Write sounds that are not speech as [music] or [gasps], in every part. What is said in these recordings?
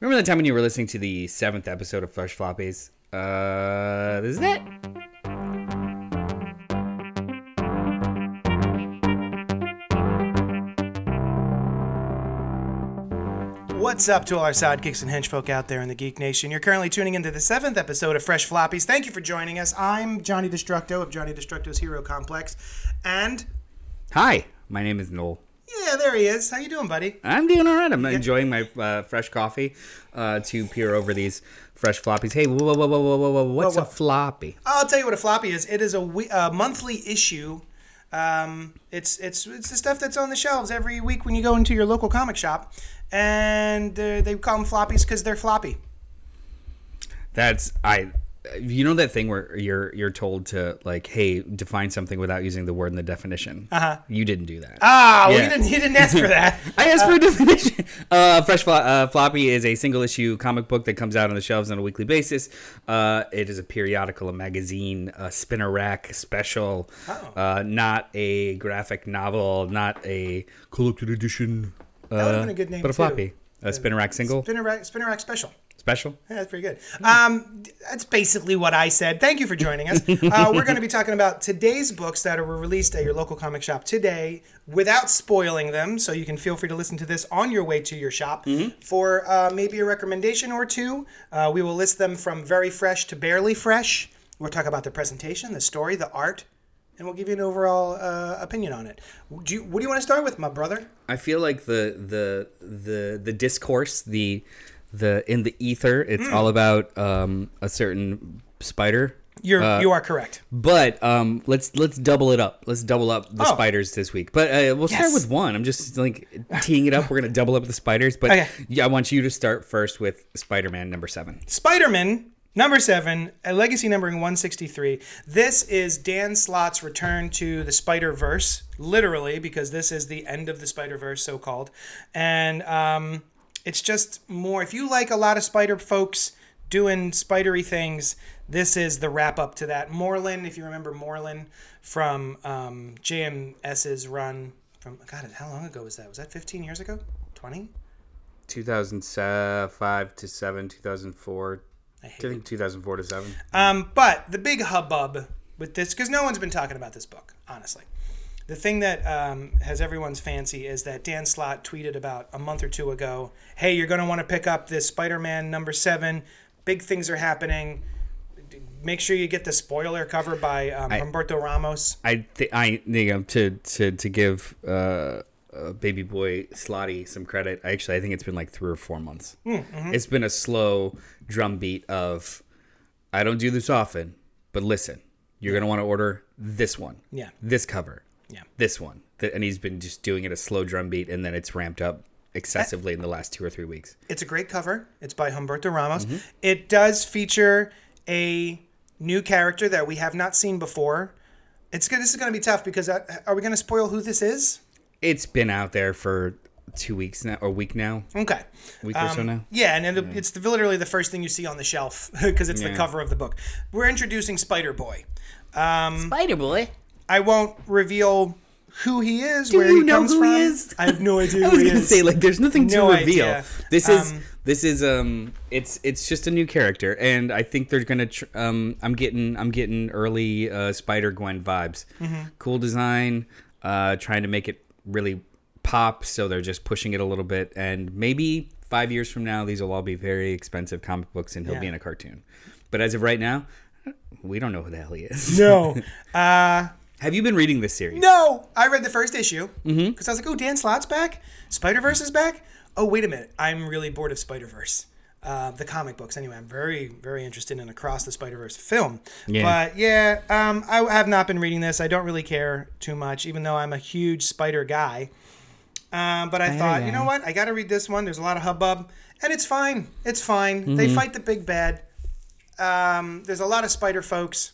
Remember the time when you were listening to the seventh episode of Fresh Floppies? Uh, this is it. What's up to all our sidekicks and henchfolk out there in the Geek Nation? You're currently tuning into the seventh episode of Fresh Floppies. Thank you for joining us. I'm Johnny Destructo of Johnny Destructo's Hero Complex, and Hi, my name is Noel. Yeah, there he is. How you doing, buddy? I'm doing all right. I'm enjoying my uh, fresh coffee uh, to peer over these fresh floppies. Hey, whoa, whoa, whoa, whoa, whoa, whoa, whoa. what's Whoa, a floppy? I'll tell you what a floppy is. It is a, we- a monthly issue. Um, it's it's it's the stuff that's on the shelves every week when you go into your local comic shop, and uh, they call them floppies because they're floppy. That's I. You know that thing where you're you're told to like, hey, define something without using the word in the definition. Uh-huh. You didn't do that. Ah, well, Yeah. you didn't you didn't ask for that. [laughs] I asked for a definition. [laughs] Uh, Fresh Flo- uh, Floppy is a single issue comic book that comes out on the shelves on a weekly basis. Uh, it is a periodical, a magazine, a spinner rack special, uh, not a graphic novel, not a collected edition. Uh, would've been a good name, But a floppy. A spinner rack single Spinner rack, spinner rack special. Special. Yeah, that's pretty good. Um, that's basically what I said. Thank you for joining us. [laughs] Uh, we're going to be talking about today's books that were released at your local comic shop today without spoiling them. So you can feel free to listen to this on your way to your shop for uh, maybe a recommendation or two. Uh, we will list them from very fresh to barely fresh. We'll talk about the presentation, the story, the art, and we'll give you an overall uh, opinion on it. Do you, what do you want to start with, my brother? I feel like the the the the discourse, the the in the ether, it's Hmm. all about um, a certain spider. You're Uh, you are correct. But um, let's let's double it up. Let's double up the Oh. spiders this week. But uh, we'll start with one. I'm just like teeing it up. We're gonna double up the spiders. But Okay. yeah, I want you to start first with Spider-Man number seven. Spider-Man number seven, a legacy numbering 163. This is Dan Slott's return to the Spider-Verse, literally, because this is the end of the Spider-Verse, so-called. And um, it's just more, if you like a lot of Spider folks doing spidery things, this is the wrap-up to that. Morlun, if you remember Morlun from um, JMS's run from, God, how long ago was that? Was that 15 years ago? 20? 2005 to seven, 2004. I, hate think 2004 to seven. Um, but the big hubbub with this, because no one's been talking about this book, honestly. The thing that um, has everyone's fancy is that Dan Slott tweeted about a month or two ago hey, you're going to want to pick up this Spider Man number seven. Big things are happening. Make sure you get the spoiler cover by um, Humberto Ramos. I th- I you know to to to give uh, uh, baby boy Slotty some credit. I actually I think it's been like three or four months. It's been a slow drumbeat of I don't do this often, but listen, you're gonna want to order this one, Yeah. this cover, Yeah. this one, and he's been just doing it a slow drumbeat, and then it's ramped up excessively in the last two or three weeks. It's a great cover. It's by Humberto Ramos. Mm-hmm. It does feature a new character that we have not seen before. It's good. This is going to be tough because uh, are we going to spoil who this is? It's been out there for two weeks now or a week now, Okay. week or so um, now. Yeah, and it, it's the, literally the first thing you see on the shelf [laughs] because it's the cover of the book. We're introducing Spider Boy. Um, Spider Boy. I won't reveal who he is, Do where you he know comes who from. he is? I have no [laughs] idea. I was gonna say like there's nothing to reveal. idea. This is Um, this is um it's it's just a new character and I think they're gonna tr- um I'm getting I'm getting early uh, Spider Gwen vibes. Mm-hmm. Cool design, uh, trying to make it really pop. So they're just pushing it a little bit and maybe five years from now these will all be very expensive comic books and he'll be in a cartoon. But as of right now, we don't know who the hell he is. no. [laughs] Uh, Have you been reading this series? No, I read the first issue because I was like, "Oh, Dan Slott's back. Spider Verse is back. Oh, wait a minute. I'm really bored of Spider Verse, uh, the comic books. Anyway, I'm very, very interested in Across the Spider Verse film. Yeah. But yeah, um, I have not been reading this. I don't really care too much, even though I'm a huge Spider guy. Um, but I thought, you know what? I got to read this one. There's a lot of hubbub, and it's fine. It's fine. They fight the big bad. Um, there's a lot of Spider folks.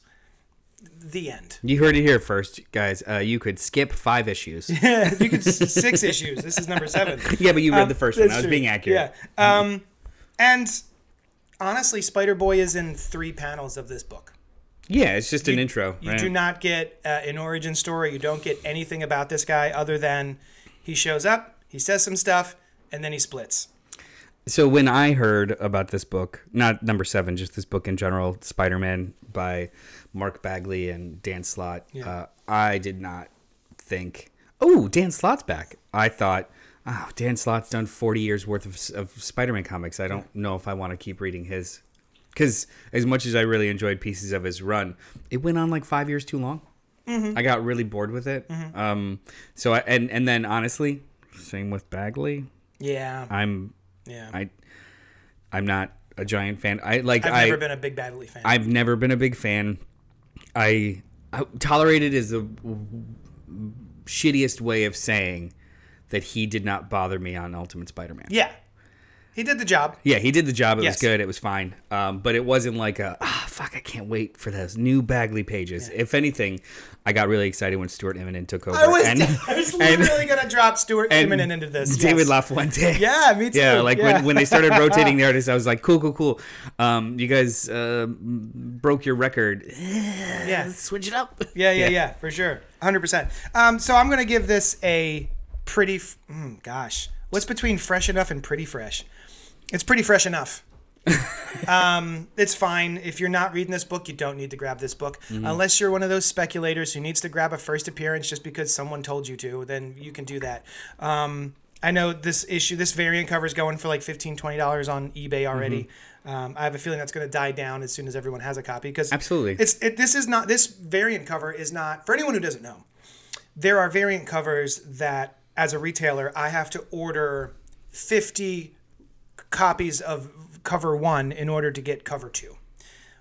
The end. You heard it here first, guys. Uh, you could skip five issues. Yeah, [laughs] you could six issues. This is number seven. [laughs] Yeah, but you read Um, the first one. I was true. being accurate. Yeah. Um, and honestly, Spider Boy is in three panels of this book. Yeah, it's just an intro. You right? do not get uh, an origin story. You don't get anything about this guy other than he shows up, he says some stuff, and then he splits. So when I heard about this book, not number seven, just this book in general, Spider Man by Mark Bagley and Dan Slott, Yeah. uh, I did not think, oh, Dan Slott's back. I thought, oh, Dan Slott's done 40 years worth of, of Spider Man comics. I don't know if I want to keep reading his. Because as much as I really enjoyed pieces of his run, it went on like five years too long. I got really bored with it. Um, so I, and and then honestly, same with Bagley. Yeah. I'm yeah. I I'm not a giant fan. I like I've I never been a big Bagley fan. I've never been a big fan. I, I tolerated is the shittiest way of saying that he did not bother me on Ultimate Spider-Man. yeah. He did the job. Yeah, he did the job. It Yes. was good. It was fine. Um, but it wasn't like a ah fuck. I can't wait for those new Bagley pages. If anything, I got really excited when Stuart Immonen took over. I was, and, [laughs] I was and literally gonna drop Stuart Immonen into this. David yes. LaFuente. [laughs] Yeah, me too. Yeah, like Yeah. When, when they started [laughs] rotating the artists, I was like, cool, cool, cool. Um, you guys uh, broke your record. [sighs] Yeah. Switch it up. Yeah, yeah, yeah, for sure, hundred percent. Um, so I'm gonna give this a pretty. F- mm, gosh, what's between fresh enough and pretty fresh? It's pretty fresh enough. [laughs] um, it's fine if you're not reading this book. You don't need to grab this book unless you're one of those speculators who needs to grab a first appearance just because someone told you to. Then you can do that. Um, I know this issue, this variant cover is going for like 15 dollars $20 on eBay already. Um, I have a feeling that's going to die down as soon as everyone has a copy because Absolutely. it's it, this is not this variant cover is not for anyone who doesn't know. There are variant covers that, as a retailer, I have to order 50 copies of cover one in order to get cover two.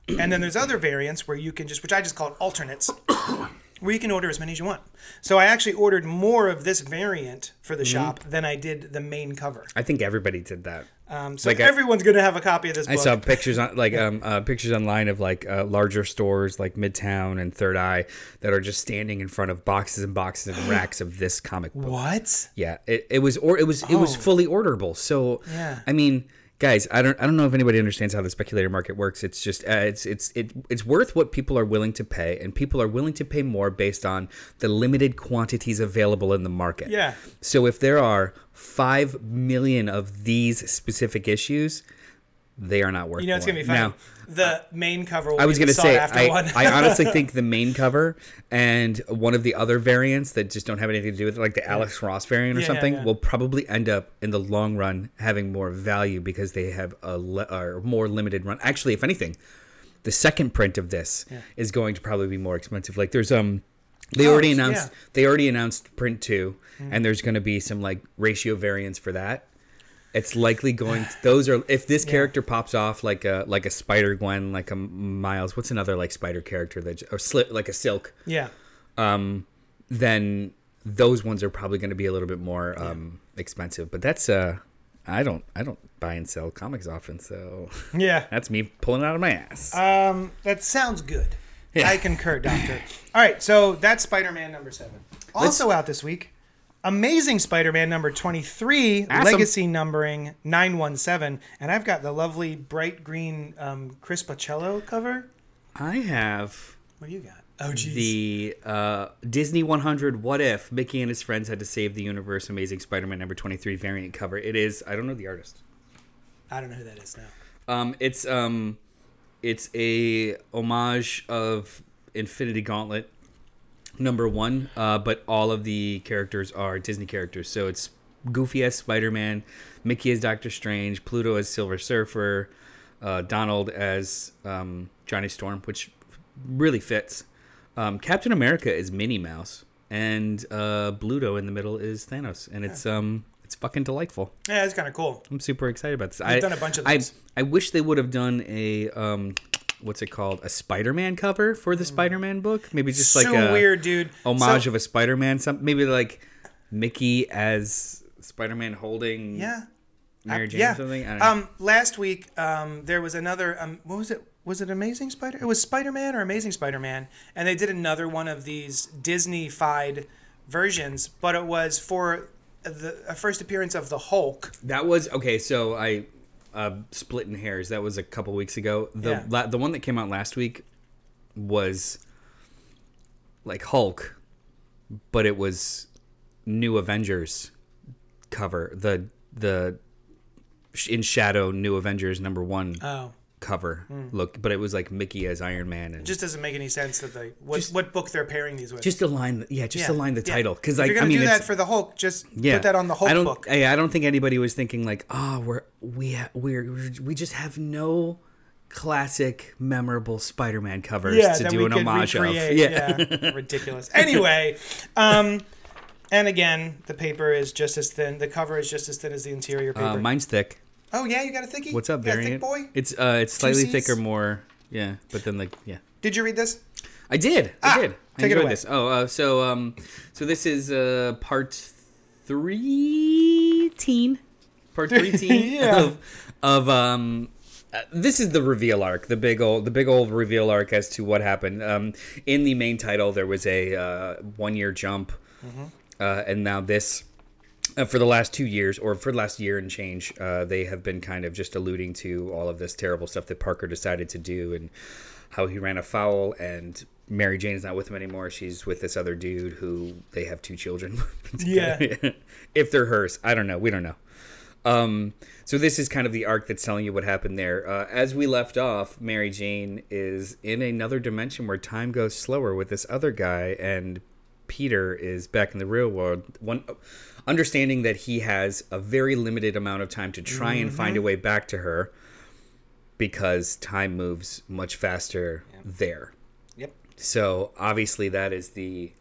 And then there's other variants where you can just, which I just call it alternates, [coughs] where you can order as many as you want. So I actually ordered more of this variant for the Mm-hmm. shop than I did the main cover. I think everybody did that. Um, so Like everyone's going to have a copy of this book. I saw pictures on like [laughs] um uh, pictures online of like uh, larger stores like Midtown and Third Eye that are just standing in front of boxes and boxes and [gasps] racks of this comic book. what? Yeah, it, it was or it was it was Oh. fully orderable. So Yeah. I mean, guys, I don't I don't know if anybody understands how the speculator market works. It's just uh, it's it's it, it's worth what people are willing to pay, and people are willing to pay more based on the limited quantities available in the market. Yeah. So if there are five million of these specific issues, they are not worth. You know, it's more. to be funny. Now, the main cover will I was gonna say, I. I honestly [laughs] think the main cover and one of the other variants that just don't have anything to do with it, like the Alex Ross variant or Yeah, yeah, something, yeah. will probably end up in the long run having more value because they have a le- or more limited run. Actually, if anything, the second print of this is going to probably be more expensive. Like there's um, they Oh, already yeah. announced they already announced print two, and there's going to be some like ratio variants for that. It's likely going. To, those are if this character pops off like a like a Spider Gwen, like a Miles. What's another like Spider character that or slip like a Silk? yeah. Um, then those ones are probably going to be a little bit more um expensive. But that's uh, I don't I don't buy and sell comics often, so Yeah. [laughs] that's me pulling out of my ass. Um, that sounds good. Yeah. I concur, Doctor. All right, so that's Spider-Man number seven. Also out this week, Amazing Spider-Man number twenty-three, Awesome. legacy numbering nine one seven, and I've got the lovely bright green um, Chris Pacello cover. I have What do you got? Oh, geez. the uh, Disney 100 What If Mickey and his friends had to save the universe Amazing Spider-Man number 23 variant cover. It is I don't know the artist. I don't know who that is now. Um, it's um, it's a homage of Infinity Gauntlet number one, uh, but all of the characters are Disney characters. So it's Goofy as Spider Man, Mickey as Doctor Strange, Pluto as Silver Surfer, uh, Donald as um, Johnny Storm, which really fits. Um, Captain America is Minnie Mouse, and uh, Bluto in the middle is Thanos, and it's um, it's fucking delightful. Yeah, it's kind of cool. I'm super excited about this. I've done a bunch of I. I wish they would have done a um, what's it called? A Spider-Man cover for the Spider-Man book. Maybe just like a weird, dude. homage So- of a Spider-Man. Some maybe like Mickey as Spider-Man holding yeah. Mary Uh, Jane yeah. or something. I don't know. Um, last week, um, there was another. Um, what was it? Was it Amazing Spider? It was Spider Man or Amazing Spider Man, and they did another one of these Disney-fied versions, but it was for the first appearance of the Hulk. That was okay. So I uh, split in hairs. That was a couple weeks ago. The Yeah. la- the one that came out last week was like Hulk, but it was New Avengers cover. The the in shadow New Avengers number one Oh, cover look, but it was like Mickey as Iron Man and it just doesn't make any sense that they what what book they're pairing these with. just align, yeah, just Yeah, align the yeah. title because if like you're I gonna mean, do that for the Hulk, just yeah, put that on the Hulk I don't, book. I, I don't think anybody was thinking like, oh, we're we ha- we're we're- just have no classic memorable Spider-Man covers yeah, to do an homage of. recreate. Yeah. ridiculous. Anyway, um, and again, the paper is just as thin. The cover is just as thin as the interior paper. Uh, mine's thick. Oh yeah, you got a thickie. What's up, You got a variant? thick boy? It's uh, it's slightly thicker, more yeah, but then like yeah. Did you read this? I did. Ah, I did. I take it enjoyed away. this. Oh, uh, so um, so this is uh part three teen, part three [laughs] teen Yeah. of of um. uh, This is the reveal arc, the big old, the big old reveal arc as to what happened. Um, in the main title, there was a uh, one-year jump, Mm-hmm. uh, and now this, uh, for the last two years, or for the last year and change, uh, they have been kind of just alluding to all of this terrible stuff that Parker decided to do, and how he ran afoul. And Mary Jane is not with him anymore; she's with this other dude who they have two children. [laughs] Yeah. [laughs] if they're hers, I don't know. We don't know. Um, so this is kind of the arc that's telling you what happened there. Uh, as we left off, Mary Jane is in another dimension where time goes slower with this other guy, and Peter is back in the real world. One understanding that he has a very limited amount of time to try and find mm-hmm. a way back to her because time moves much faster there. Yep. So obviously that is the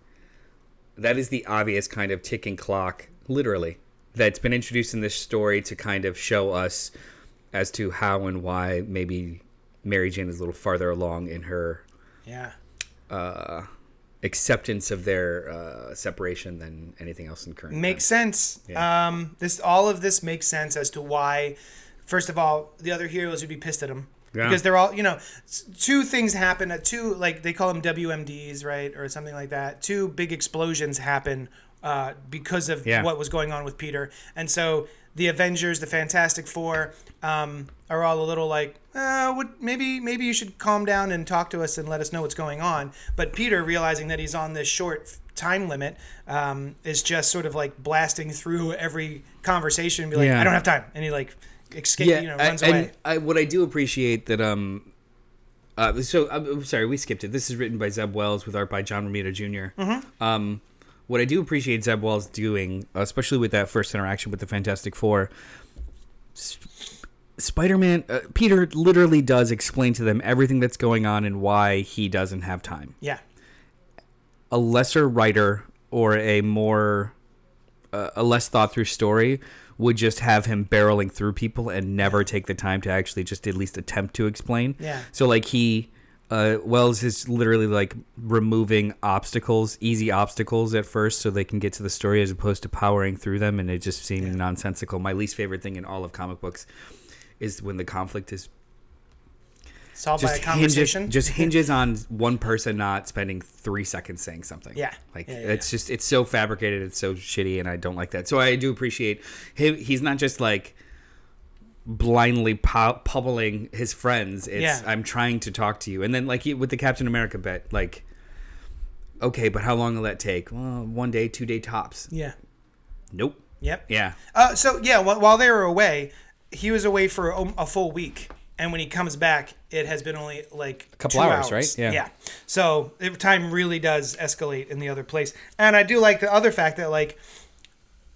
that is the obvious kind of ticking clock, literally, that's been introduced in this story to kind of show us as to how and why maybe Mary Jane is a little farther along in her Yeah. Uh, acceptance of their uh, separation than anything else in current. Makes sense. Yeah. Um, this all of this makes sense as to why. First of all, the other heroes would be pissed at him Yeah. because they're all you know. Two things happen. Uh, two like they call them WMDs, right, or something like that. Two big explosions happen uh, because of Yeah. what was going on with Peter, and so the Avengers, the Fantastic Four, um, are all a little like, uh, what, maybe maybe you should calm down and talk to us and let us know what's going on. But Peter, realizing that he's on this short time limit, um, is just sort of like blasting through every conversation and be like, Yeah. I don't have time, and he like escape, Yeah, you know, I- runs and away. I, what I do appreciate that um, uh, so I'm, I'm sorry we skipped it. This is written by Zeb Wells with art by John Romita junior Mm-hmm. Um, what I do appreciate Zeb Wells doing, especially with that first interaction with the Fantastic Four, Spider-Man, uh, Peter literally does explain to them everything that's going on and why he doesn't have time. Yeah, A lesser writer or a more uh, a less thought through story would just have him barreling through people and never take the time to actually just at least attempt to explain. Yeah. So like he uh, Wells is literally like removing obstacles, easy obstacles at first, so they can get to the story as opposed to powering through them, and it just seemed nonsensical. My least favorite thing in all of comic books is when the conflict is solved by a just hinges, conversation. just hinges on one person not spending three seconds saying something. Yeah. like Yeah, yeah, it's just it's so fabricated, it's so shitty, and I don't like that. So I do appreciate him. He's not just like blindly pu- pummeling his friends. It's Yeah. I'm trying to talk to you, and then like he- with the Captain America bit, like. Okay, but how long will that take? Well, one day, two day tops. yeah. Nope. Yep. Yeah. Uh, so yeah, wh- while they were away, he was away for a, a full week, and when he comes back, it has been only like a couple hours, right? Yeah. Yeah. So it, time really does escalate in the other place, and I do like the other fact that like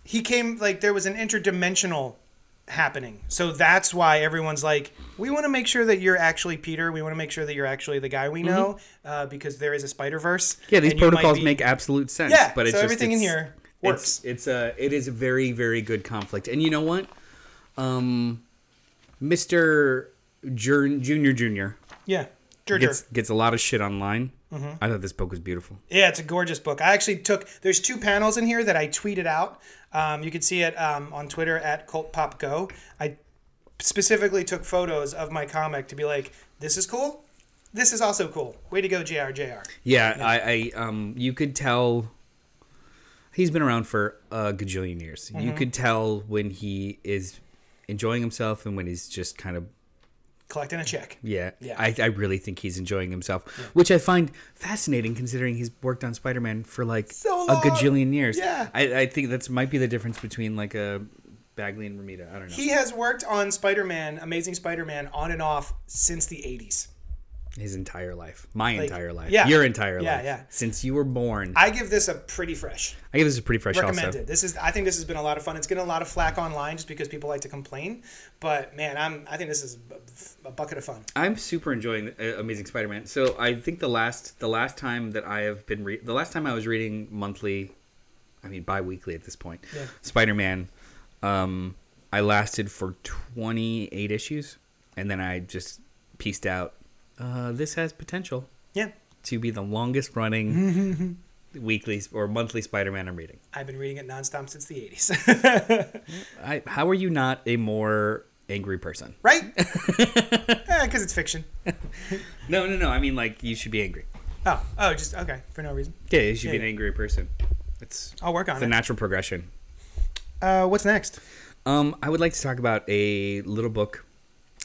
he came like there was an interdimensional happening. So that's why everyone's like, we want to make sure that you're actually Peter. We want to make sure that you're actually the guy we know, uh, because there is a Spider Verse. Mm-hmm. Yeah, these protocols make absolute sense. Yeah, but it's so just, everything in here works. It's, it's a it is a very very good conflict, and you know what, um, Mister Junior Junior Yeah. Ger- gets gets a lot of shit online. Mm-hmm. I thought this book was beautiful. Yeah, it's a gorgeous book. I actually took there's two panels in here that I tweeted out. Um, you can see it um, on Twitter at Cult Pop Go. I specifically took photos of my comic to be like, this is cool. This is also cool. Way to go, JR JR. Yeah, I, I um, you could tell. He's been around for a gajillion years. Mm-hmm. You could tell when he is enjoying himself and when he's just kind of Collecting a check. Yeah, Yeah. I, I really think he's enjoying himself, which I find fascinating considering he's worked on Spider Man for like So a gajillion years. Yeah. I, I think that's might be the difference between like a Bagley and Romita. I don't know. He has worked on Spider-Man, Amazing Spider-Man, on and off since the '80s. His entire life, my entire life, yeah. your entire Yeah, life, yeah. yeah. since you were born. I, give this a pretty fresh. I give this a pretty fresh also. Recommended. This is. I think this has been a lot of fun. It's getting a lot of flack online just because people like to complain. But man, I'm. I think this is a bucket of fun. I'm super enjoying uh, Amazing Spider-Man. So I think the last the last time that I have been re- the last time I was reading monthly, I mean bi-weekly at this point, Yeah. Spider-Man, um, I lasted for 28 issues, and then I just pieced out. Uh, this has potential Yeah. to be the longest running [laughs] weekly or monthly Spider-Man I'm reading. I've been reading it nonstop since the '80s. [laughs] I, how are you not a more angry person? right? [laughs] Because it's fiction. No, no, no. I mean, like you should be angry. Oh, oh, just okay for no reason. Yeah, you should Yeah, be an angry person. It's I'll work on the it. natural progression. Uh, what's next? Um, I would like to talk about a little book,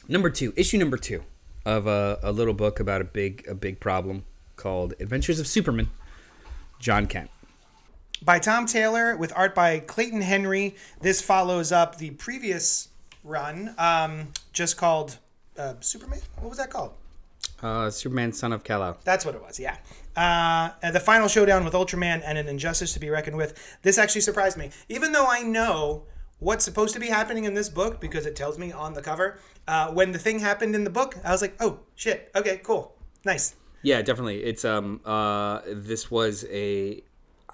number two, issue number two, of a, a little book about a big a big problem called Adventures of Superman. Jon Kent. By Tom Taylor with art by Clayton Henry. This follows up the previous run, um, just called uh, Superman. What was that called? Uh, Superman, son of Kal-El. That's what it was, yeah. Uh, the final showdown with Ultraman and an injustice to be reckoned with. This actually surprised me. Even though I know what's supposed to be happening in this book because it tells me on the cover, uh, when the thing happened in the book, I was like, oh, shit. Okay, cool. Nice. Yeah, definitely. It's um uh this was a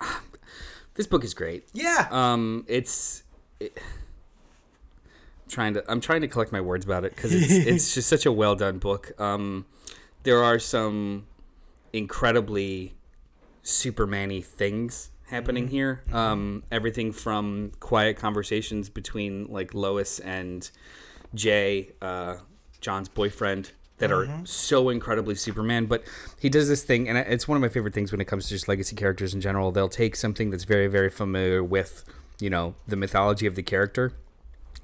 [sighs] this book is great. Yeah. Um, it's it, trying to. I'm trying to collect my words about it because it's [laughs] it's just such a well done book. Um, there are some incredibly Superman-y things happening here. Um, everything from quiet conversations between like Lois and Jay, uh, Jon's boyfriend, that are so incredibly Superman. But he does this thing, and it's one of my favorite things when it comes to just legacy characters in general. They'll take something that's very, very familiar with, you know, the mythology of the character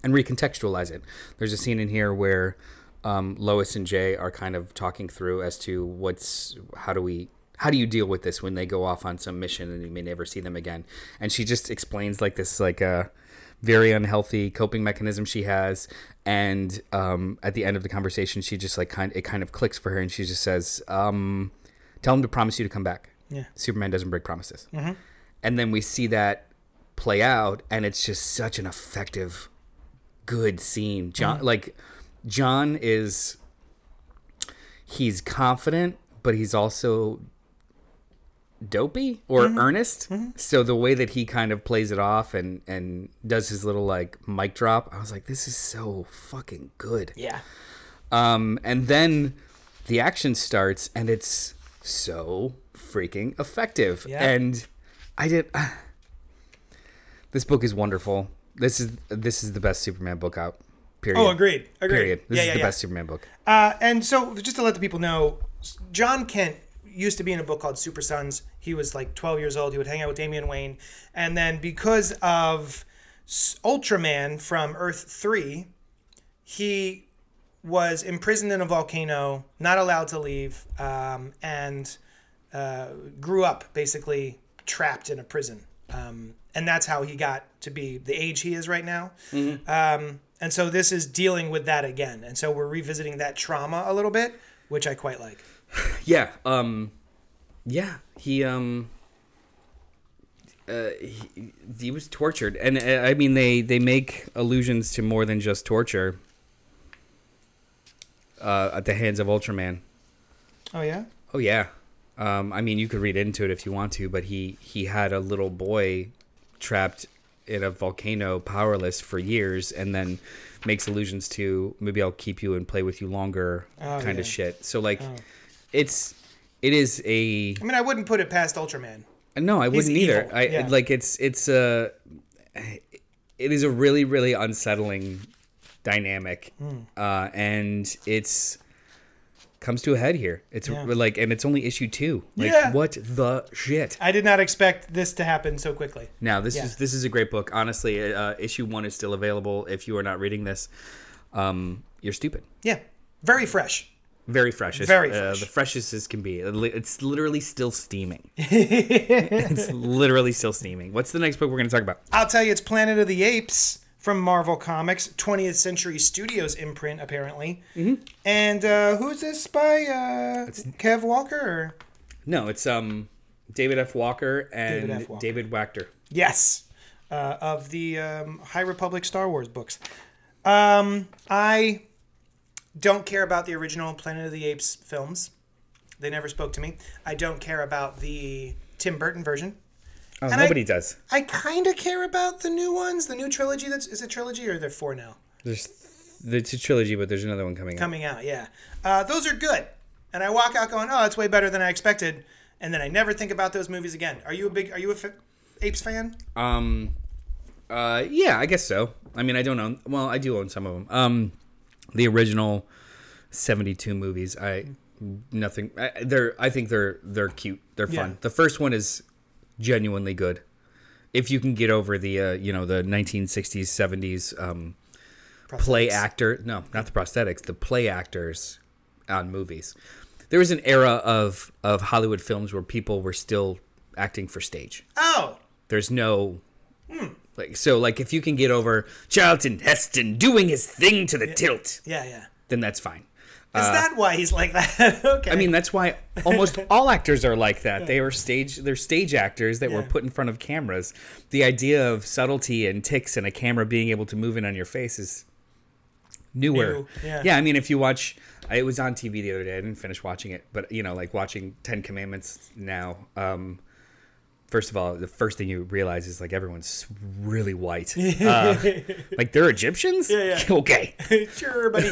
and recontextualize it. There's a scene in here where um, Lois and Jay are kind of talking through as to what's how do we how do you deal with this when they go off on some mission and you may never see them again? And she just explains like this like a very unhealthy coping mechanism she has. And um, at the end of the conversation, she just like kind it kind of clicks for her, and she just says, um, "Tell him to promise you to come back." Yeah. Superman doesn't break promises. And then we see that play out, and it's just such an effective, good scene. Jon, like, Jon is, he's confident, but he's also dopey or earnest. So the way that he kind of plays it off and and does his little like mic drop, I was like, this is so fucking good. yeah. Um, and then the action starts, and it's so freaking effective. Yeah. And I did. [sighs] this book is wonderful. This is this is the best Superman book out. Period. Oh, agreed. Agreed. Period. This yeah, is yeah, the best Superman book. Uh, and so, just to let the people know, Jon Kent used to be in a book called Super Sons. He was like 12 years old. He would hang out with Damian Wayne. And then, because of Ultraman from Earth 3, he was imprisoned in a volcano, not allowed to leave, um, and uh, grew up basically trapped in a prison. Um, and that's how he got to be the age he is right now. Um, and so this is dealing with that again. And so we're revisiting that trauma a little bit, which I quite like. [laughs] Yeah. Um. Yeah. He um. Uh, he, he was tortured, and uh, I mean they they make allusions to more than just torture. Uh, at the hands of Ultraman. Oh, yeah? Oh yeah. Um, I mean, you could read into it if you want to, but he he had a little boy trapped in a volcano, powerless for years, and then makes allusions to maybe I'll keep you and play with you longer, Oh, kind yeah. of shit. So like, it's it is a I mean, I wouldn't put it past Ultraman. no, I wouldn't either. evil, I yeah. like it's it's a it is a really really unsettling dynamic, Hmm. uh, and it's comes to a head here. It's Yeah. like, and it's only issue two. Like, Yeah. what the shit? I did not expect this to happen so quickly. Now, this is this is a great book. Honestly, uh, issue one is still available. If you are not reading this, um, you're stupid. Yeah. Very fresh. Very fresh. As, Very Uh, the freshest as can be. It's literally still steaming. [laughs] it's literally still steaming. What's the next book we're going to talk about? I'll tell you, it's Planet of the Apes from Marvel Comics, 20th Century Studios imprint, apparently. Mm-hmm. And uh, who's this by? Uh, Kev Walker? Or? No, it's um David F. Walker and David F. Walker. David Wachter. Yes, uh, of the um, High Republic Star Wars books. Um, I don't care about the original Planet of the Apes films. They never spoke to me. I don't care about the Tim Burton version. Oh, And nobody I, does. I kind of care about the new ones, the new trilogy. That's is it trilogy or they're four now There's it's a trilogy, but there's another one coming. out. coming out? Yeah, uh, those are good. And I walk out going, "Oh, it's way better than I expected." And then I never think about those movies again. Are you a big? Are you a Apes fan? Um, uh, yeah, I guess so. I mean, I don't own. Well, I do own some of them. Um, the original seventy-two movies. I nothing. I, they're. I think they're they're cute. They're fun. Yeah. The first one is genuinely good. If you can get over the uh, you know the nineteen sixties seventies um, play actor. No, not the prosthetics. The play actors on movies. There was an era of of Hollywood films where people were still acting for stage Oh, there's no like so like if you can get over Charlton Heston doing his thing to the tilt, yeah, yeah. then that's fine. Is that why he's like that? [laughs] okay. Uh, I mean, that's why almost [laughs] all actors are like that. They are stage they're stage actors that were put in front of cameras. The idea of subtlety and ticks and a camera being able to move in on your face is newer. New, yeah. I mean, if you watch it was on TV the other day. I didn't finish watching it, but you know, like watching 10 Commandments now, um First of all, the first thing you realize is like everyone's really white. [laughs] Uh, like they're Egyptians. Yeah, yeah. [laughs] okay. [laughs] sure, buddy.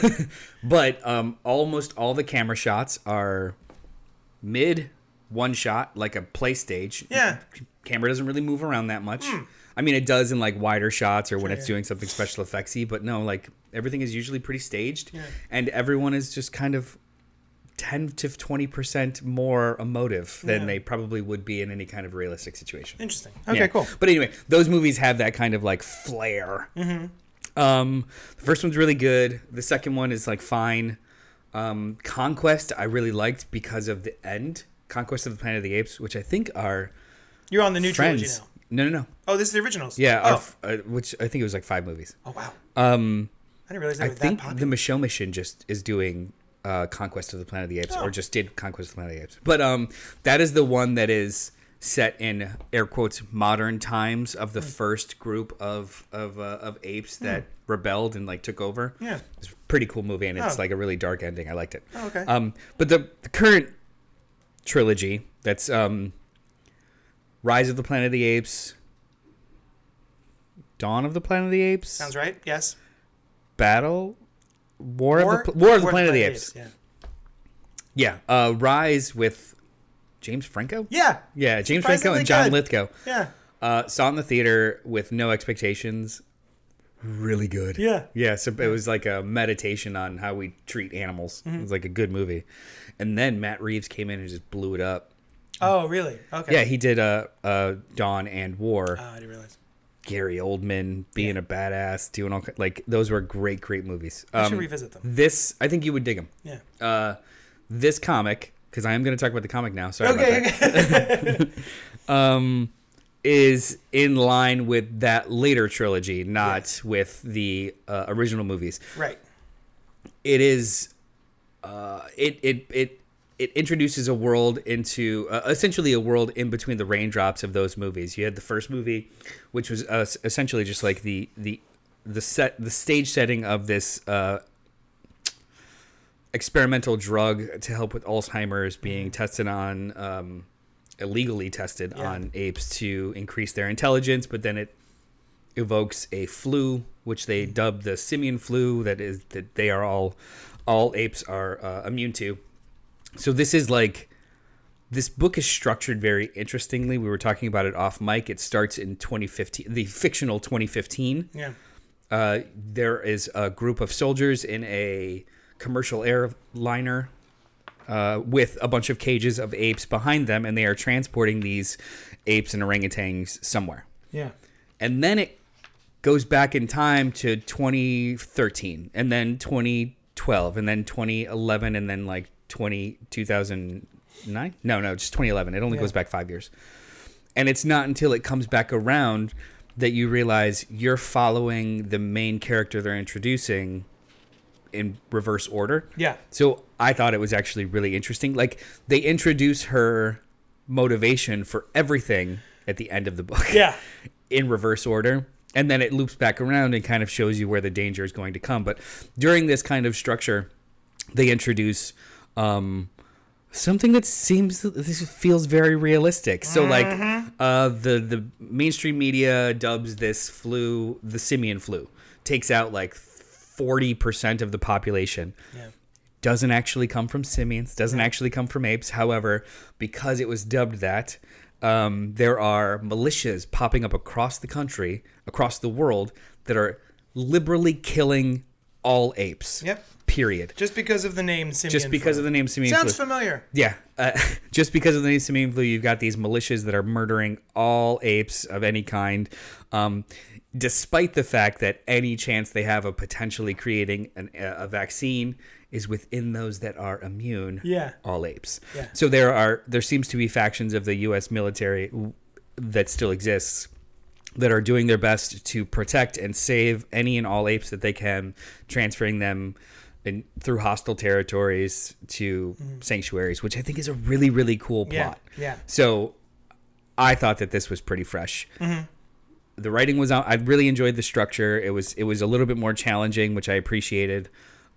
But um, almost all the camera shots are mid one shot, like a play stage. Yeah. Camera doesn't really move around that much. I mean, it does in like wider shots or when it's doing something special effectsy, but no, like everything is usually pretty staged, and everyone is just kind of ten to twenty percent more emotive than Yeah. they probably would be in any kind of realistic situation. Interesting. Okay, Yeah. cool. But anyway, those movies have that kind of like flair. Mm-hmm. Um, the first one's really good. The second one is like fine. Um, Conquest I really liked because of the end. Conquest of the Planet of the Apes, which I think are You're on the new trilogy friends. now. No, no, no. Oh, this is the originals. Yeah, Oh, f- uh, which I think it was like five movies. oh wow. Um, I didn't realize they I were that think popular. the Michelle Mission just is doing uh, Conquest of the Planet of the Apes, Oh. or just did Conquest of the Planet of the Apes. But um, that is the one that is set in air quotes modern times of the Hmm. first group of of uh, of apes that rebelled and like took over. Yeah. it's a pretty cool movie, and it's Oh. like a really dark ending. I liked it. Oh, okay. Um, but the, the current trilogy that's um, Rise of the Planet of the Apes, Dawn of the Planet of the Apes, Sounds right. Yes. Battle, War, of the War of the Planet of the Apes. Yeah. Yeah, uh, Rise with James Franco. Yeah. Yeah, James Franco and John good. Lithgow. Yeah. Uh, saw in the theater with no expectations. Really good. Yeah. Yeah. So it was like a meditation on how we treat animals. Mm-hmm. It was like a good movie. And then Matt Reeves came in and just blew it up. Oh, really? Okay. Yeah, he did uh, uh, Dawn and War. Oh, I didn't realize. Gary Oldman being a badass, doing all like those were great, great movies. I should Um, revisit them. this, I think you would dig them. Yeah. uh, this comic because I am going to talk about the comic now. Sorry about Okay. that. [laughs] Um, is in line with that later trilogy, not with the uh, original movies. right. It is, uh, it it it it introduces a world into uh, essentially a world in between the raindrops of those movies. You had the first movie, which was uh, essentially just like the the the set the stage setting of this uh, experimental drug to help with Alzheimer's being tested on um, illegally tested Yeah. on apes to increase their intelligence, but then it evokes a flu, which they dub the simian flu, that is that they are all all apes are uh, immune to. So this is like this book is structured very interestingly. We were talking about it off mic. It starts in 2015, the fictional 2015 Yeah. uh, there is a group of soldiers in a commercial airliner uh, with a bunch of cages of apes behind them, and they are transporting these apes and orangutans somewhere. Yeah. And then it goes back in time to 2013, and then 2012, and then 2011, and then like 20, 2009? No, no, just 2011. It only Yeah. goes back five years. And it's not until it comes back around that you realize you're following the main character they're introducing in reverse order. Yeah. So I thought it was actually really interesting. Like they introduce her motivation for everything at the end of the book. Yeah. [laughs] In reverse order. And then it loops back around and kind of shows you where the danger is going to come. But during this kind of structure, they introduce um, something that seems this feels very realistic. So like uh, the the mainstream media dubs this flu the simian flu takes out like forty percent of the population. Yeah. Doesn't actually come from simians. Doesn't actually come from apes. However, because it was dubbed that, um, there are militias popping up across the country, across the world, that are liberally killing all apes. Yep. Period. Just because of the name Simeon. Just because flu. of the name simian Sounds flu. familiar. Yeah, uh, [laughs] just because of the name simian flu, you've got these militias that are murdering all apes of any kind, um, despite the fact that any chance they have of potentially creating an, a vaccine is within those that are immune. Yeah. all apes. Yeah. So there are there seems to be factions of the U.S. military that still exists that are doing their best to protect and save any and all apes that they can, transferring them in, through hostile territories to sanctuaries, which I think is a really really cool Mm-hmm. Yeah, plot. yeah. So I thought that this was pretty fresh. The writing was out. I really enjoyed the structure. It was it was a little bit more challenging, which I appreciated.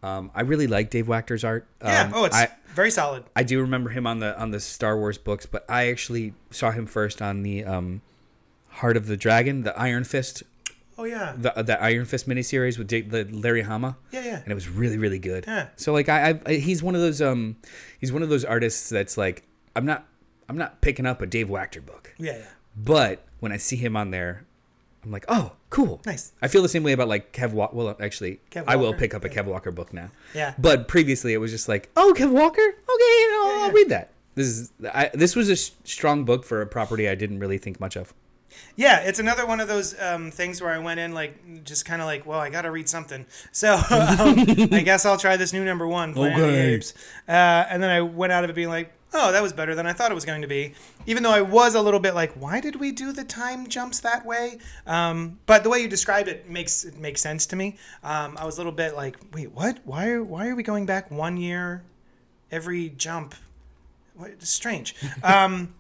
Um, I really like Dave Wachter's art. Yeah. Um, oh, it's I, very solid. I do remember him on the on the Star Wars books, but I actually saw him first on the um, Heart of the Dragon, the Iron Fist, Oh yeah. the the Iron Fist miniseries with Jake, the Larry Hama. Yeah, yeah. and it was really really good. Yeah. So like I, I he's one of those um he's one of those artists that's like I'm not I'm not picking up a Dave Wachter book, Yeah, yeah. but when I see him on there, I'm like oh cool Nice. I feel the same way about like Kev Walker. Well, actually, Kev I will pick up a Kev Walker book now. Yeah. But previously, it was just like, oh, Kev Walker. Okay, you know, Yeah, I'll read that. This is I, this was a strong book for a property I didn't really think much of. Yeah, it's another one of those um, things where I went in like just kind of like, well, I got to read something, so [laughs] um, I guess I'll try this new number one, Planet of the Okay. Apes. Uh, and then I went out of it being like, oh, that was better than I thought it was going to be. Even though I was a little bit like, why did we do the time jumps that way? Um, but the way you describe it makes it makes sense to me. Um, I was a little bit like, wait, what? Why are why are we going back one year every jump? What, it's strange. [laughs] Um,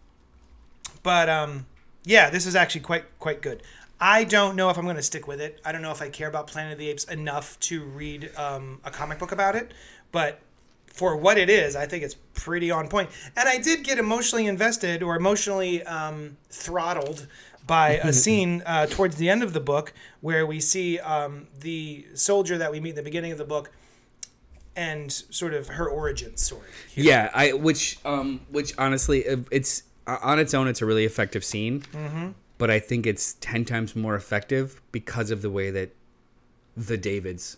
but um, yeah, this is actually quite quite good. I don't know if I'm going to stick with it. I don't know if I care about Planet of the Apes enough to read um, a comic book about it, but for what it is, I think it's pretty on point. And I did get emotionally invested or emotionally um, throttled by a [laughs] scene uh, towards the end of the book where we see um, the soldier that we meet in the beginning of the book and sort of her origin story. Yeah, I which um which honestly it's on its own it's a really effective scene, mm-hmm. but I think it's ten times more effective because of the way that the Davids,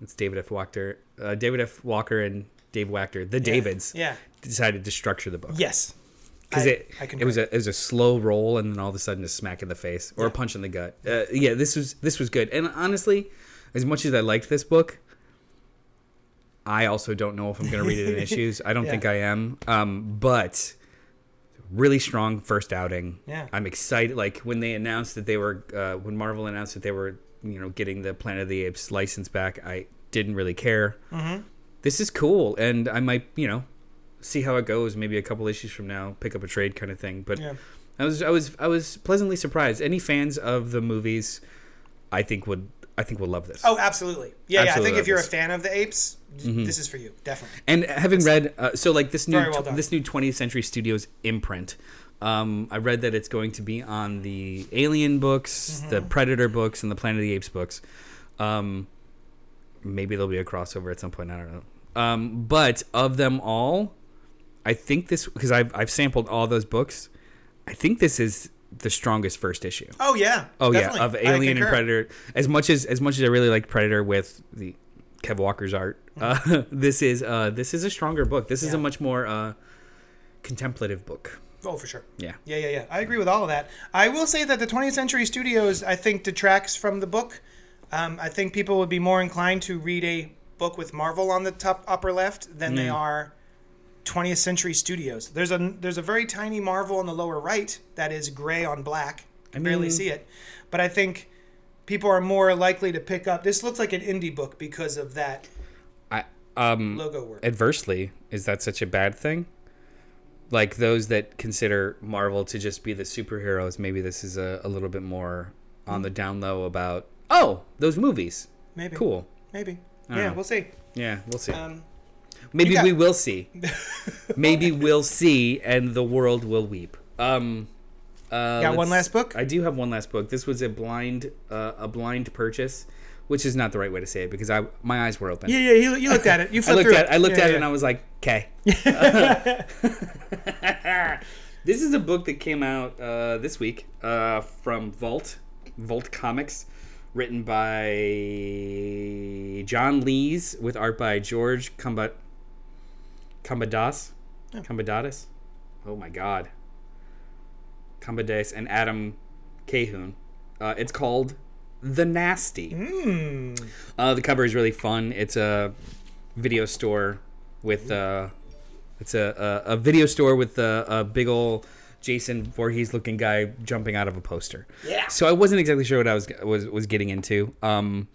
it's David F. Walker, uh, David F. Walker and Dave Wachter, the Davids, Yeah. decided to structure the book. Yes. because it I it was a it was a slow roll and then all of a sudden a smack in the face or a punch in the gut. Uh, yeah, this was this was good. And honestly, as much as I liked this book, I also don't know if I'm going to read it in [laughs] issues. I don't Yeah. think I am. Um, but really strong first outing. Yeah. I'm excited. Like when they announced that they were uh, when Marvel announced that they were you know getting the Planet of the Apes license back, I didn't really care. Mm-hmm. This is cool, and I might you know see how it goes. Maybe a couple issues from now, pick up a trade kind of thing. But Yeah. I was I was I was pleasantly surprised. Any fans of the movies, I think would I think will love this. Oh, absolutely. Yeah, yeah. I think if you're a this. Mm-hmm. fan of the apes, this is for you, definitely. And having read, uh, so like this new well this new 20th Century Studios imprint, um, I read that it's going to be on the Alien books, Mm-hmm. the Predator books, and the Planet of the Apes books. Um, maybe there'll be a crossover at some point. I don't know. Um, but of them all, I think this because I've I've sampled all those books. I think this is the strongest first issue. Oh yeah. Oh definitely. yeah, of Alien and. Predator. As much as as much as I really like Predator with the Kev Walker's art, uh, [laughs] this is uh, this is a stronger book. This is a much more uh, contemplative book. Oh, for sure. Yeah. Yeah, yeah, yeah. I agree with all of that. I will say that the 20th Century Studios, I think, detracts from the book. Um, I think people would be more inclined to read a book with Marvel on the top upper left than they are 20th Century Studios. There's a there's a very tiny Marvel on the lower right that is gray on black, You barely mean- see it. But I think people are more likely to pick up. This looks like an indie book because of that I um logo work. adversely, is that such a bad thing? Like those that consider Marvel to just be the superheroes, maybe this is a, a little bit more on the down low about oh those movies. Maybe. Cool. Maybe. Yeah, know. we'll see. Yeah, we'll see. Um, Maybe got- we will see. [laughs] Maybe we'll see, and the world will weep. Um, uh, Got one last book? I do have one last book. This was a blind, uh, a blind purchase, which is not the right way to say it because I my eyes were open. yeah, yeah. You, you looked at it. You [laughs] I looked at I looked Yeah, at yeah. it and I was like, okay. [laughs] this is a book that came out uh, this week uh, from Vault, Vault Comics, written by John Lees with art by George Kumbadas, Kumbadatis. Oh my God. Kumbades and Adam Cahoon. Uh, it's called The Nasty. Hmm. Uh, the cover is really fun. It's a video store with uh, it's a, a, a video store with a, a big old Jason Voorhees looking guy jumping out of a poster. Yeah. So I wasn't exactly sure what I was was was getting into. Um,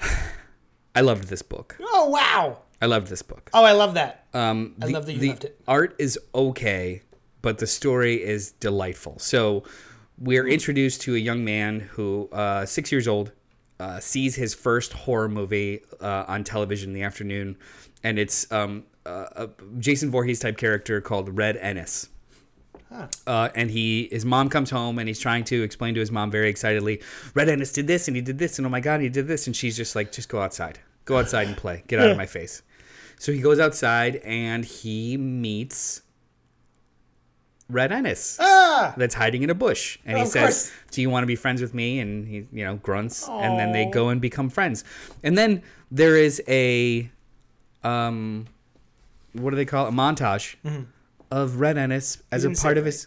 [sighs] I loved this book. Oh wow. I loved this book. Oh, I love that. Um, I the, love that you the loved it. Art is okay, but the story is delightful. So we're introduced to a young man who, uh, six years old, uh, sees his first horror movie uh, on television in the afternoon, and it's um, uh, a Jason Voorhees type character called Red Ennis. Uh, and he, his mom comes home and he's trying to explain to his mom very excitedly, Red Ennis did this and he did this and oh my god he did this and she's just like, just go outside, go outside and play, get out of my face. So he goes outside and he meets Red Ennis Ah. that's hiding in a bush, and he says, course. "Do you want to be friends with me?" And he, you know, grunts, and then they go and become friends. And then there is a, um, what do they call it? A montage of Red Ennis as a Mm-hmm. part of his.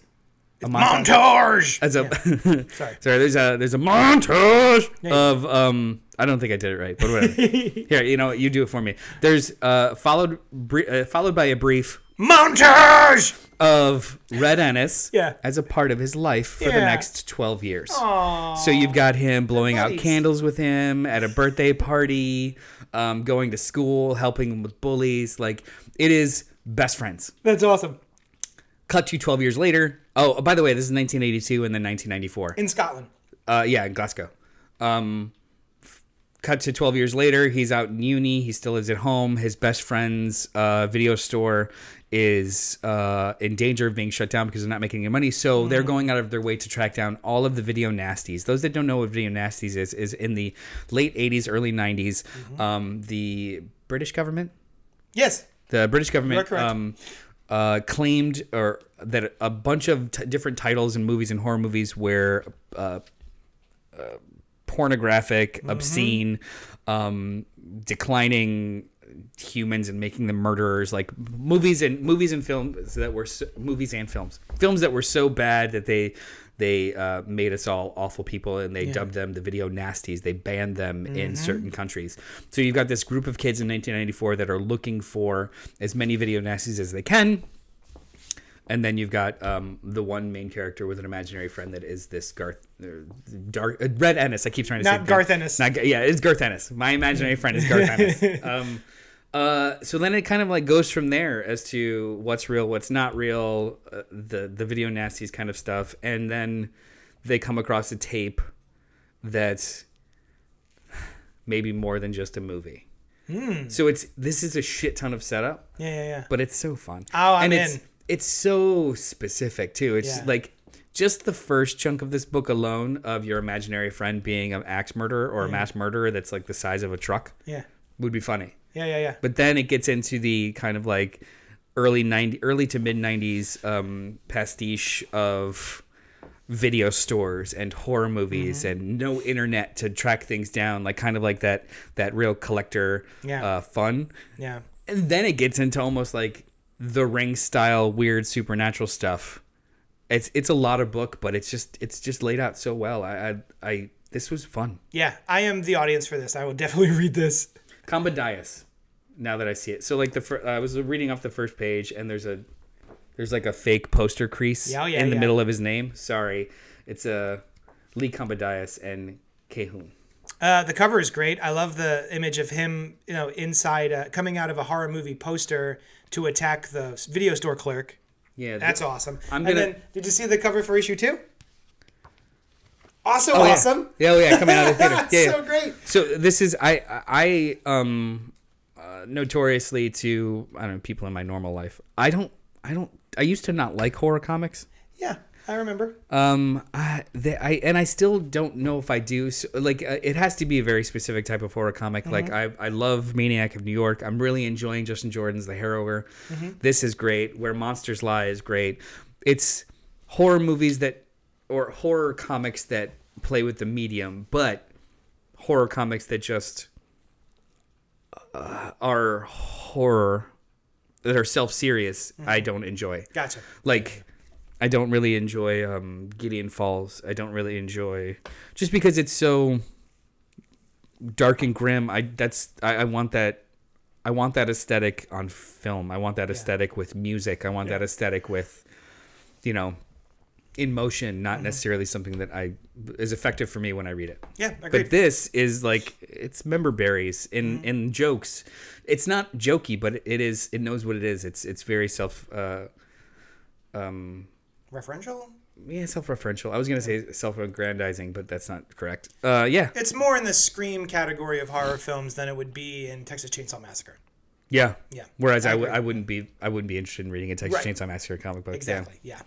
A montage Montage. as a [laughs] Sorry. sorry there's a there's a montage of um I don't think I did it right but whatever [laughs] here you know what, you do it for me there's uh followed bri- uh, followed by a brief Montage. of Red Ennis [laughs] Yeah. as a part of his life for the next 12 years Aw. so you've got him blowing out candles with him at a birthday party um, going to school helping him with bullies like it is best friends That's awesome. cut to 12 years later oh by the way this is 1982 and then 1994 In Scotland. uh, yeah, in Glasgow. Um, cut to 12 years later, he's out in uni. He still lives at home. His best friend's uh, video store is uh, in danger of being shut down because they're not making any money. So they're going out of their way to track down all of the video nasties. Those that don't know what video nasties is, is in the late 80s, early 90s, um, the British government Yes. the British government um, uh, claimed or that a bunch of t- different titles and movies and horror movies were uh, uh, pornographic, Mm-hmm. obscene, um, declining humans and making them murderers like movies and movies and films that were so, movies and films. Films that were so bad that they they uh, made us all awful people and they dubbed them the video nasties. They banned them Mm-hmm. in certain countries. So you've got this group of kids in 1994 that are looking for as many video nasties as they can and then you've got um, the one main character with an imaginary friend that is this Garth, uh, dark uh, Red Ennis. I keep trying to say Not Garth Ennis. Not, yeah, it's Garth Ennis. My imaginary friend is Garth Ennis. [laughs] Um, uh, so then it kind of like goes from there as to what's real, what's not real, uh, the the video nasties kind of stuff, and then they come across a tape that's maybe more than just a movie. Hmm. So it's this is a shit ton of setup Yeah, yeah, yeah. but it's so fun. Oh, I'm and in. It's so specific too. It's Yeah. like just the first chunk of this book alone of your imaginary friend being an axe murderer or a mass murderer that's like the size of a truck Yeah. would be funny. Yeah, yeah, yeah. But then it gets into the kind of like early 90 early to mid 90s um pastiche of video stores and horror movies Mm-hmm. and no internet to track things down like kind of like that that real collector Yeah. uh, fun Yeah. and then it gets into almost like the ring style weird supernatural stuff it's it's a lot of book but it's just it's just laid out so well i i, I this was fun Yeah. I am the audience for this. I will definitely [laughs] read this. Combadias. Now that I see it, so like the fir- I was reading off the first page, and there's a there's like a fake poster crease Yeah, oh, yeah, in the yeah. middle of his name. Sorry, It's a uh, Lee Combadius and Kehun. Uh, the cover is great. I love the image of him, you know, inside, uh, coming out of a horror movie poster to attack the video store clerk. Yeah, That's awesome. I'm and gonna- then, did you see the cover for issue two? Also Oh, yeah. awesome. Yeah, oh, yeah, coming out of the theater. [laughs] Yeah, so yeah. great. So this is I I um uh, notoriously to I don't know people in my normal life. I don't I don't I used to not like horror comics. Yeah, I remember. Um, I, I and I still don't know if I do. So, like, uh, it has to be a very specific type of horror comic. Like, I, I love Maniac of New York. I'm really enjoying Justin Jordan's The Harrower. This is great. Where Monsters Lie is great. It's horror movies that, or horror comics that play with the medium, but horror comics that just uh, are horror that are self serious. I don't enjoy Gotcha. like I don't really enjoy um, Gideon Falls. I don't really enjoy just because it's so dark and grim. I that's I, I want that I want that aesthetic on film. I want that aesthetic with music. I want that aesthetic with you know in motion, not necessarily something that I is effective for me when I read it. Yeah, agreed. But this is like it's member berries in in jokes. It's not jokey, but it is. It knows what it is. It's it's very self. Uh, um, Referential? yeah, self-referential. I was gonna say self-aggrandizing, but that's not correct. Uh, yeah, It's more in the scream category of horror films than it would be in Texas Chainsaw Massacre. yeah, Yeah, Whereas I I, w-. I wouldn't be I wouldn't be interested in reading a Texas Right. Chainsaw Massacre comic book. Exactly. Yeah.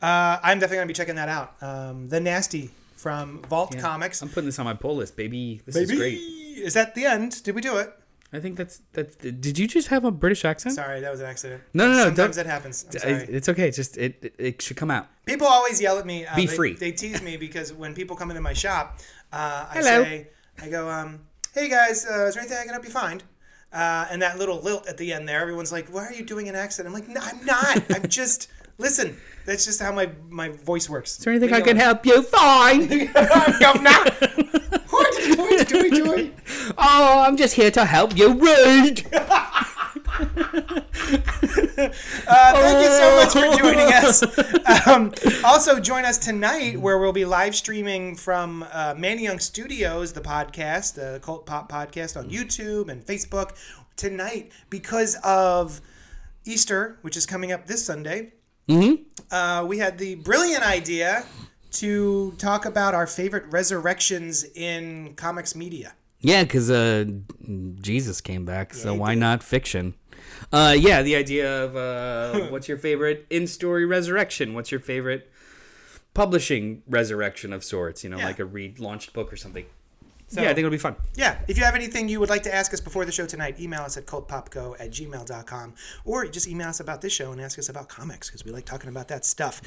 Uh, I'm definitely gonna be checking that out. Um, the Nasty from Vault Yeah. Comics. I'm putting this on my pull list, baby. This is great. Is that the end? Did we do it? I think that's that. Did you just have a British accent? Sorry, that was an accident. No, no, no, Sometimes that happens. It's okay. Just it, it it should come out. People always yell at me. Uh, Be they, free. They tease me because when people come into my shop, uh, I Hello. say, I go, um, "Hey guys, uh, is there anything I can help you find?" Uh, and that little lilt at the end there, everyone's like, "Why are you doing an accent?" I'm like, "No, I'm not. I'm [laughs] just listen. That's just how my my voice works." Is there anything I can help you find? [laughs] Governor, [laughs] what are you doing? Doing, doing? oh, I'm just here to help you read. [laughs] Uh, thank you so much for joining us. Um, also, join us tonight where we'll be live streaming from uh, Manny Young Studios, the podcast, the Cult Pop podcast on YouTube and Facebook tonight because of Easter, which is coming up this Sunday. Mm-hmm. Uh, we had the brilliant idea to talk about our favorite resurrections in comics media. Yeah, because uh, Jesus came back, so he why did. not fiction? Uh, yeah, the idea of uh, [laughs] what's your favorite in-story resurrection? What's your favorite publishing resurrection of sorts? You know, Yeah. like a relaunched book or something. So- yeah, I think it'll be fun. Yeah, if you have anything you would like to ask us before the show tonight, email us at cultpopgo at gmail.com or just email us about this show and ask us about comics because we like talking about that stuff.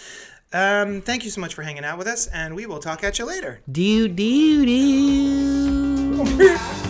Um, thank you so much for hanging out with us, and we will talk at you later. Do do do. [laughs]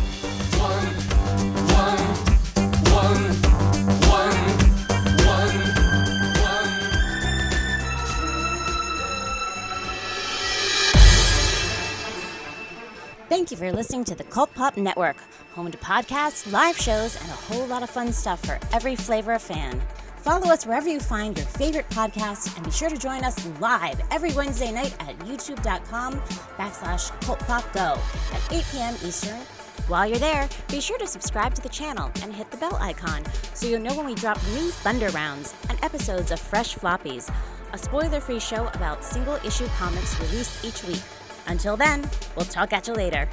Thank you for listening to the Cult Pop Network, home to podcasts, live shows, and a whole lot of fun stuff for every flavor of fan. Follow us wherever you find your favorite podcasts and be sure to join us live every Wednesday night at youtube.com backslash cultpopgo at 8 p.m. Eastern. While you're there, be sure to subscribe to the channel and hit the bell icon so you'll know when we drop new Thunder Rounds and episodes of Fresh Floppies, a spoiler-free show about single-issue comics released each week. Until then, we'll talk at you later.